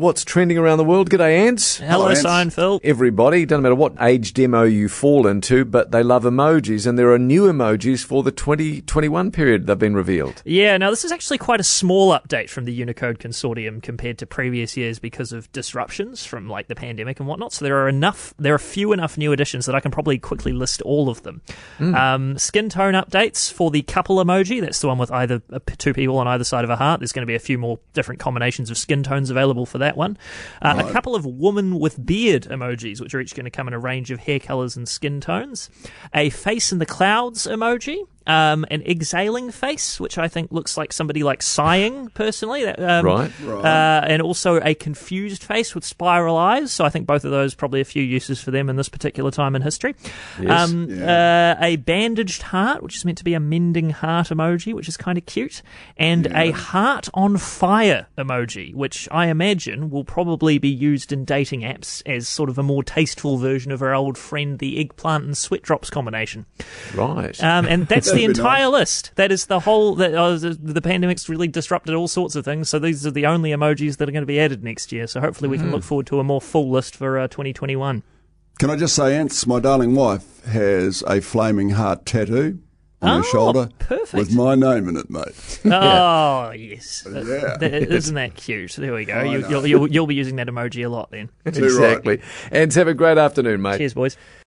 What's trending around the world? G'day, Ants. Hello, Ants. Seinfeld. Everybody, doesn't matter what age demo you fall into, but they love emojis, and there are new emojis for the 2021 period they've been revealed. Yeah, now this is actually quite a small update from the Unicode Consortium compared to previous years because of disruptions from like the pandemic and whatnot. So there are enough, there are few enough new additions that I can probably quickly list all of them. Um, skin tone updates for the couple emoji. That's the one with either uh, two people on either side of a heart. There's going to be a few more different combinations of skin tones available for that one. Uh, A couple of woman with beard emojis, which are each going to come in a range of hair colors and skin tones. A face in the clouds emoji. Um, an exhaling face, which I think looks like somebody like sighing personally. That, um, Right. Uh, and also a confused face with spiral eyes. So I think both of those probably a few uses for them in this particular time in history. Yes. Um, uh, a bandaged heart, which is meant to be a mending heart emoji, which is kind of cute, and a heart on fire emoji, which I imagine will probably be used in dating apps as sort of a more tasteful version of our old friend the eggplant and sweat drops combination. Right. Um, and that's the That'd be entire list. That is the whole. That, uh, the, the pandemic's really disrupted all sorts of things. So these are the only emojis that are going to be added next year. So hopefully we can look forward to a more full list for uh, 2021. Can I just say, Ants, my darling wife has a flaming heart tattoo on Oh, her shoulder perfect. with my name in it, mate. Oh yes, Yeah. Th- isn't that cute? There we go. You, know. you'll, you'll, you'll be using that emoji a lot then. right. exactly. Ants, have a great afternoon, mate. Cheers, boys.